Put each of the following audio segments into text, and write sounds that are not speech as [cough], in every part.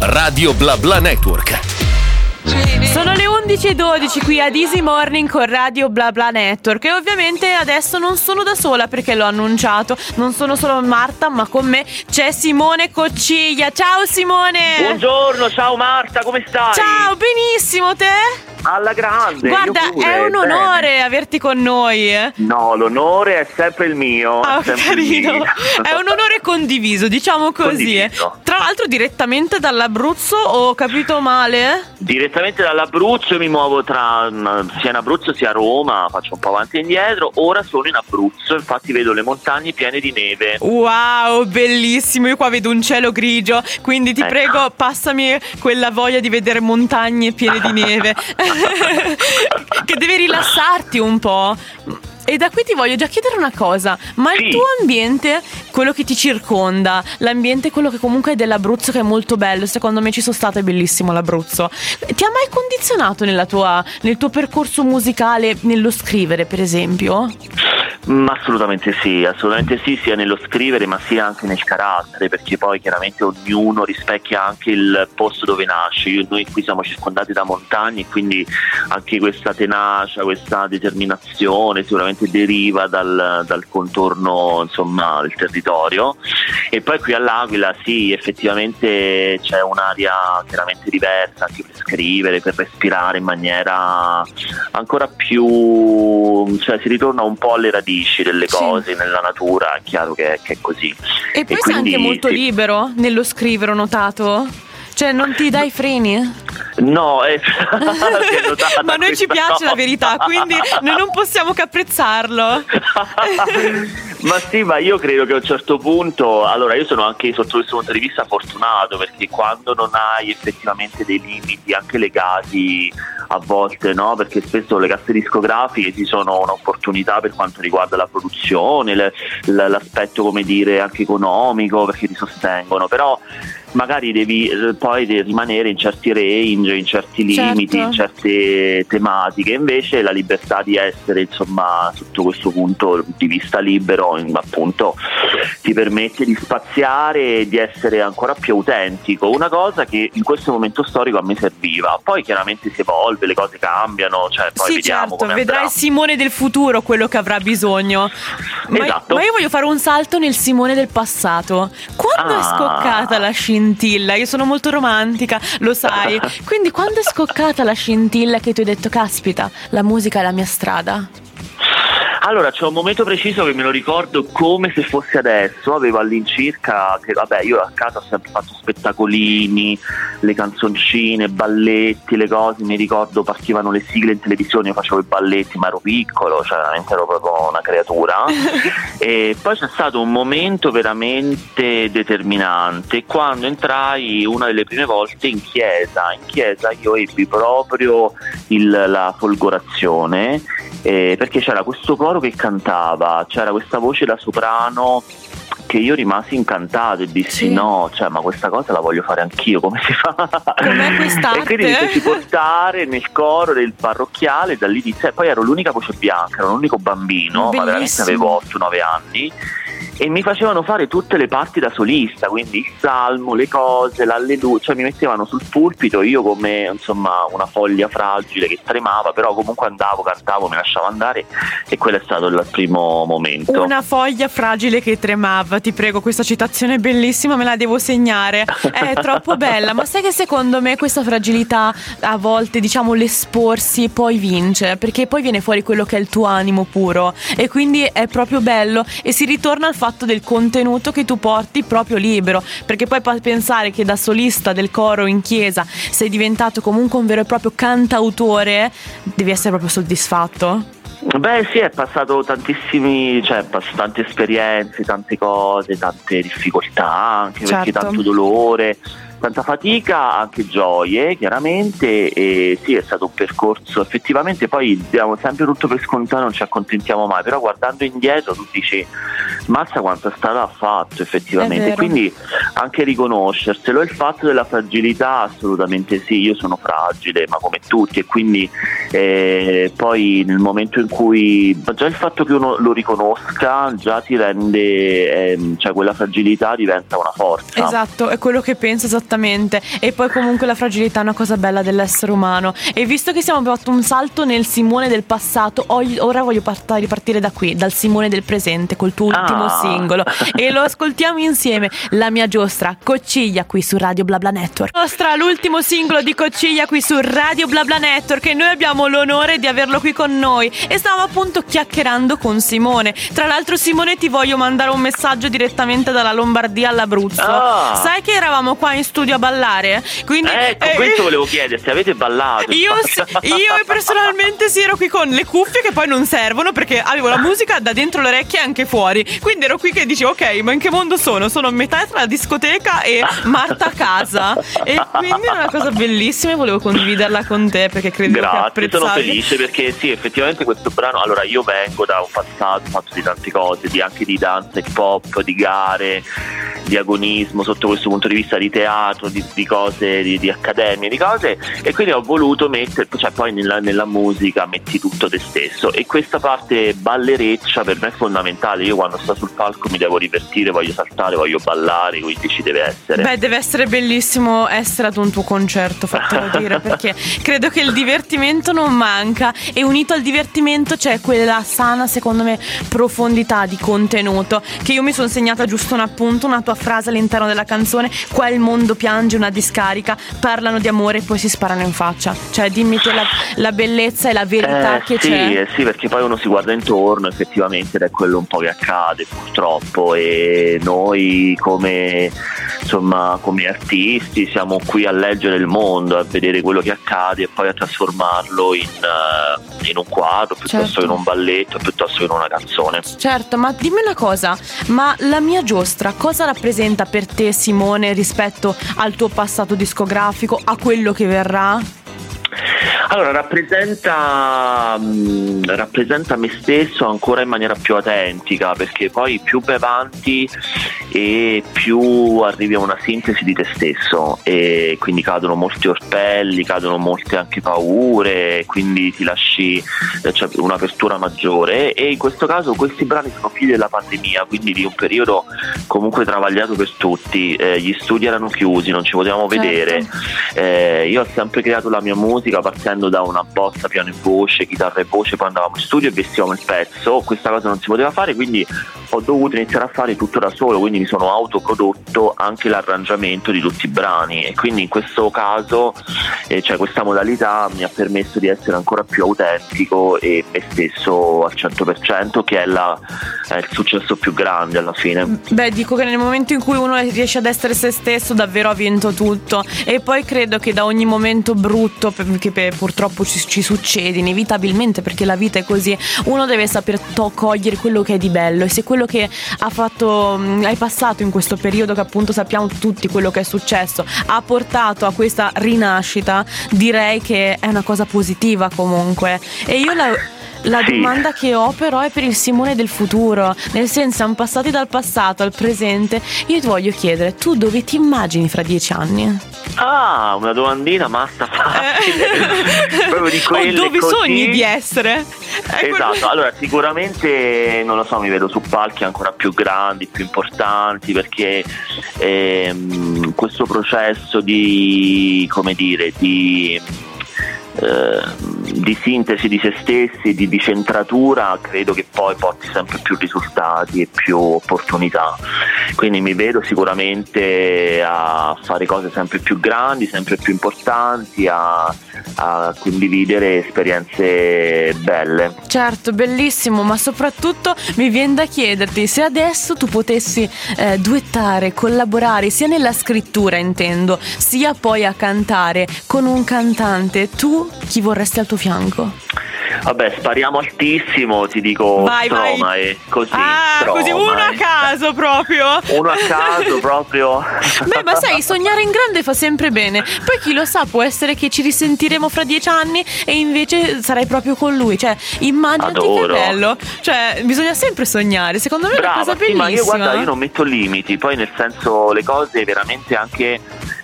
Radio Bla Bla Network. Sono le 11.12 qui ad Easy Morning con Radio Bla Bla Network e ovviamente adesso non sono da sola perché l'ho annunciato, non sono solo Marta ma con me c'è Simone Cocciglia. Ciao Simone! Buongiorno, ciao Marta, come stai? Ciao, benissimo te? Alla grande. Guarda, è un onore bene. averti con noi. eh. No, l'onore è sempre il mio. Ah, è carino. mio. È un onore condiviso, diciamo così. eh. Condiviso. Tra l'altro direttamente dall'Abruzzo, ho capito male? Direttamente dall'Abruzzo mi muovo tra mm, sia in Abruzzo sia a Roma, faccio un po' avanti e indietro. Ora sono in Abruzzo, infatti vedo le montagne piene di neve. Wow, bellissimo. Io qua vedo un cielo grigio, quindi ti Ecco. prego, passami quella voglia di vedere montagne piene di neve. [laughs] [laughs] che deve rilassarti un po'. E da qui ti voglio già chiedere una cosa, ma il Sì. tuo ambiente, quello che ti circonda, l'ambiente quello che comunque è dell'Abruzzo che è molto bello, secondo me ci sono stata, è bellissimo l'Abruzzo. Ti ha mai condizionato nella tua- nel tuo percorso musicale, nello scrivere per esempio? Ma assolutamente sì, assolutamente sì, sia nello scrivere ma sia anche nel carattere, perché poi chiaramente ognuno rispecchia anche il posto dove nasce. Io- noi qui siamo circondati da montagne, quindi anche questa tenacia, questa determinazione sicuramente deriva dal, dal contorno insomma, del territorio. E poi qui all'Aquila sì, effettivamente c'è un'aria chiaramente diversa anche per scrivere, per respirare in maniera ancora più, cioè si ritorna un po' alle radici delle Sì. cose, nella natura, è chiaro che, che è così. E poi sei anche molto sì. libero nello scrivere, ho notato? Cioè, non ti dai freni? No, eh, [laughs] Ma a noi ci piace la cosa. verità, quindi noi non possiamo che apprezzarlo. [laughs] ma sì, ma io credo che a un certo punto, allora io sono anche sotto questo punto di vista fortunato perché quando non hai effettivamente dei limiti anche legati a volte, no? Perché spesso le casse discografiche ci sono un'opportunità per quanto riguarda la produzione, l'aspetto come dire anche economico perché ti sostengono, però magari devi eh, poi rimanere in certi range, in certi Certo. limiti, in certe tematiche, invece la libertà di essere insomma sotto questo punto di vista libero appunto ti permette di spaziare e di essere ancora più autentico, una cosa che in questo momento storico a me serviva, poi chiaramente si evolve, le cose cambiano, cioè poi sì, vediamo certo, vedrai andrà. il Simone del futuro quello che avrà bisogno. Ma, Esatto. ma io voglio fare un salto nel Simone del passato. Quando è Ah. scoccata la scintilla? Io sono molto romantica, lo sai. Quindi quando è scoccata la scintilla che tu hai detto, caspita, la musica è la mia strada? Allora, c'è un momento preciso che me lo ricordo come se fosse adesso, avevo all'incirca, che vabbè io a casa ho sempre fatto spettacolini, le canzoncine, balletti, le cose, mi ricordo partivano le sigle in televisione, io facevo i balletti, ma ero piccolo, cioè veramente ero proprio una creatura. [laughs] e poi c'è stato un momento veramente determinante quando entrai una delle prime volte in chiesa, in chiesa io ebbi proprio il- la folgorazione eh, perché c'era questo coro che cantava, c'era questa voce da soprano che io rimasi incantato e dissi Sì. no, cioè ma questa cosa la voglio fare anch'io, come si fa? Com'è quest'arte? [laughs] E quindi mi feci portare nel coro del parrocchiale, da lì inizia- e poi ero l'unica voce bianca, ero l'unico bambino, ma veramente Bellissimo. avevo 8-9 anni e mi facevano fare tutte le parti da solista, quindi il salmo, le cose, l'alleluia, cioè mi mettevano sul pulpito, io come insomma una foglia fragile che tremava, però comunque andavo, cantavo, mi lasciavo andare e quello è stato il primo momento. Una foglia fragile che tremava, ti prego, questa citazione è bellissima, me la devo segnare. È [laughs] troppo bella, ma sai che secondo me questa fragilità a volte, diciamo, l'esporsi poi vince, perché poi viene fuori quello che è il tuo animo puro e quindi è proprio bello e si ritorna al fatto del contenuto che tu porti proprio libero, perché poi pensare che da solista del coro in chiesa sei diventato comunque un vero e proprio cantautore, devi essere proprio soddisfatto. Beh sì, è passato tantissimi, cioè pass- tante esperienze, tante cose, tante difficoltà anche perché Certo. tanto dolore, tanta fatica, anche gioie chiaramente e sì è stato un percorso, effettivamente poi diamo sempre tutto per scontato, non ci accontentiamo mai, però guardando indietro tu dici Mazza quanta strada ha fatto effettivamente, quindi anche riconoscerselo. Il fatto della fragilità, assolutamente sì, io sono fragile, ma come tutti, e quindi eh, poi nel momento in cui già il fatto che uno lo riconosca già ti rende, ehm, cioè quella fragilità diventa una forza. Esatto, è quello che penso esattamente. E poi comunque la fragilità è una cosa bella dell'essere umano. E visto che siamo fatto un salto nel Simone del passato, ora voglio part- ripartire da qui, dal Simone del presente, col tuo ultimo Ah. singolo. E lo ascoltiamo insieme. La mia giostra, Cocciglia, qui su Radio BlaBla Network. Nostra, l'ultimo singolo di Cocciglia qui su Radio BlaBla Network. E noi abbiamo l'onore di averlo qui con noi. E stavamo appunto chiacchierando con Simone. Tra l'altro, Simone, ti voglio mandare un messaggio direttamente dalla Lombardia all'Abruzzo. Ah. Sai che eravamo qua in studio a ballare? Quindi Ecco, eh, questo volevo chiedere, se avete ballato. io, io personalmente sì ero qui con le cuffie che poi non servono perché avevo la musica da dentro le orecchie e anche fuori. Quindi ero qui che dicevo ok, ma in che mondo sono? Sono a metà tra la discoteca e Marta a casa. E quindi è una cosa bellissima e volevo condividerla con te perché credo che Grazie, apprezzavi. sono felice perché sì, effettivamente questo brano, allora io vengo da un passato fatto di tante cose, di, anche di danza hip hop, di gare, di agonismo sotto questo punto di vista di teatro, di, di cose, di, di accademie, di cose e quindi ho voluto mettere, cioè poi nella, nella musica metti tutto te stesso e questa parte ballereccia per me è fondamentale, io quando sto sul palco mi devo divertire, voglio saltare, voglio ballare, quindi ci deve essere. Beh, deve essere bellissimo essere ad un tuo concerto, fatelo [laughs] dire, perché credo che il divertimento non manca e unito al divertimento c'è quella sana, secondo me, profondità di contenuto che io mi sono segnata giusto un appunto, una tua frase all'interno della canzone, qua il mondo piange una discarica, parlano di amore e poi si sparano in faccia. Cioè, dimmi te la, la bellezza e la verità Eh, che sì, c'è. eh, sì, perché poi uno si guarda intorno effettivamente ed è quello un po' che accade purtroppo e noi come, insomma, come artisti siamo qui a leggere il mondo, a vedere quello che accade e poi a trasformarlo in, eh, in un quadro piuttosto Certo. che in un balletto, piuttosto che in una canzone. Certo, ma dimmi una cosa, ma la mia giostra cosa rappresenta per te Simone rispetto al tuo passato discografico, a quello che verrà? Allora, rappresenta, mh, rappresenta me stesso ancora in maniera più autentica, perché poi più vai avanti e più arrivi a una sintesi di te stesso. E quindi cadono molti orpelli, cadono molte anche paure, quindi ti lasci eh, cioè, un'apertura maggiore. E in questo caso questi brani sono figli della pandemia, quindi di un periodo comunque travagliato per tutti, eh, gli studi erano chiusi, non ci potevamo Certo. vedere, eh, io ho sempre creato la mia musica partendo da una bozza piano e voce, chitarra e voce, poi andavamo in studio e vestivamo il pezzo, questa cosa non si poteva fare, quindi ho dovuto iniziare a fare tutto da solo, quindi mi sono autoprodotto anche l'arrangiamento di tutti i brani e quindi in questo caso eh, cioè questa modalità mi ha permesso di essere ancora più autentico e me stesso al 100% che è, la- è il successo più grande alla fine. Beh, dico che nel momento in cui uno riesce ad essere se stesso, davvero ha vinto tutto. E poi credo che da ogni momento brutto, che purtroppo ci, ci succede inevitabilmente, perché la vita è così, uno deve saper to- cogliere quello che è di bello. E se quello che ha fatto, mh, hai passato in questo periodo, che appunto sappiamo tutti quello che è successo, ha portato a questa rinascita, direi che è una cosa positiva comunque. E io la. La Sì. domanda che ho però è per il Simone del futuro, nel senso siamo passati dal passato al presente. Io ti voglio chiedere, tu dove ti immagini fra dieci anni? Ah, una domandina massa facile, [laughs] proprio di o quelle Eh. Oh, dove così. sogni di essere? È quello- Esatto, allora sicuramente non lo so, mi vedo su palchi ancora più grandi, più importanti, perché ehm, questo processo di, come dire, di, ehm, di sintesi di se stessi, di decentratura, credo che poi porti sempre più risultati e più opportunità. Quindi mi vedo sicuramente a fare cose sempre più grandi, sempre più importanti, a, a condividere esperienze belle. Certo, bellissimo, ma soprattutto mi viene da chiederti se adesso tu potessi eh, duettare, collaborare sia nella scrittura intendo, sia poi a cantare con un cantante, tu chi vorresti al tuo fianco? Vabbè, spariamo altissimo, ti dico Vai, vai. Stromae, così. Ah, così uno a Stromae. caso proprio. Uno a caso [laughs] proprio. Beh, ma sai, sognare in grande fa sempre bene. Poi chi lo sa, può essere che ci risentiremo fra dieci anni e invece sarai proprio con lui. Cioè, immaginati Adoro. che bello. Cioè, bisogna sempre sognare. Secondo me è una Brava, cosa sì, bellissima. ma io guarda, io non metto limiti, poi nel senso le cose veramente anche,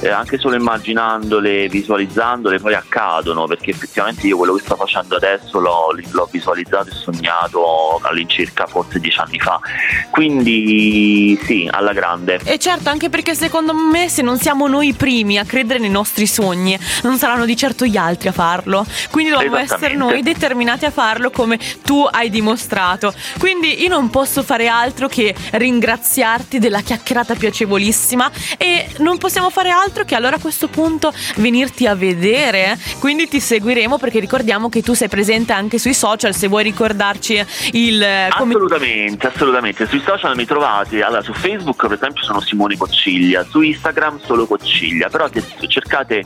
eh, anche solo immaginandole, visualizzandole, poi accadono, perché effettivamente io quello che sto facendo adesso l'ho, l'ho visualizzato e sognato all'incirca forse dieci anni fa. Quindi sì, alla grande. E certo, anche perché secondo me se non siamo noi i primi a credere nei nostri sogni, non saranno di certo gli altri a farlo. Quindi dobbiamo essere noi determinati a farlo come tu hai dimostrato. Quindi io non posso fare altro che ringraziarti della chiacchierata piacevolissima e non possiamo fare altro che allora a questo punto venirti a vedere. Quindi ti seguiremo perché ricordiamo che tu sei presente anche sui social se vuoi ricordarci il eh, come Assolutamente, assolutamente. Sui social mi trovate, allora su Facebook per esempio sono Simone Cocciglia, su Instagram solo Cocciglia, però se cercate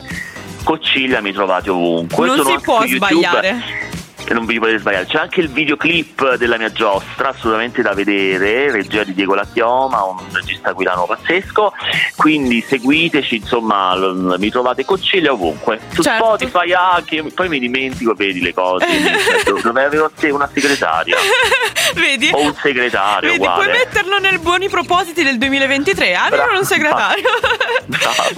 Cocciglia mi trovate ovunque. Non Sono si può YouTube, sbagliare. E non vi potete sbagliare. C'è anche il videoclip della mia giostra, assolutamente da vedere, regia di Diego Lattioma, un regista guidano pazzesco. Quindi seguiteci, insomma, mi trovate Cocciglia ovunque. Su Certo. Spotify anche, poi mi dimentico, vedi le cose. [laughs] Cioè, Dovrei avere una segretaria [laughs] Vedi? o un segretario Vedi, uguale. puoi metterlo nei buoni propositi del 2023. Avere Brava. un segretario.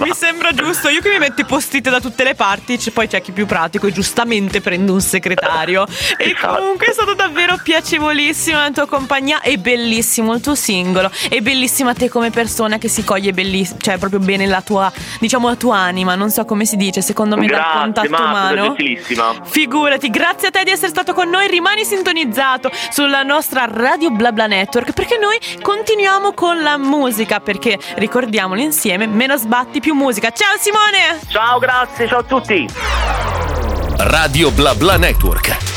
[laughs] Mi sembra giusto. Io che mi metto i post-it da tutte le parti, poi c'è chi più pratico e giustamente prendo un segretario. E Esatto. comunque è stato davvero piacevolissimo la tua compagnia e bellissimo il tuo singolo. E bellissima te come persona che si coglie bellissimo, cioè proprio bene la tua, diciamo la tua anima, non so come si dice, secondo me dal Grazie, contatto Marta, umano. gentilissima. Figurati, grazie a te di essere stato con noi, rimani sintonizzato sulla nostra Radio BlaBla Network perché noi continuiamo con la musica perché ricordiamolo insieme, meno sbatti più musica. Ciao Simone! Ciao, grazie, ciao a tutti. Radio Bla Bla Network.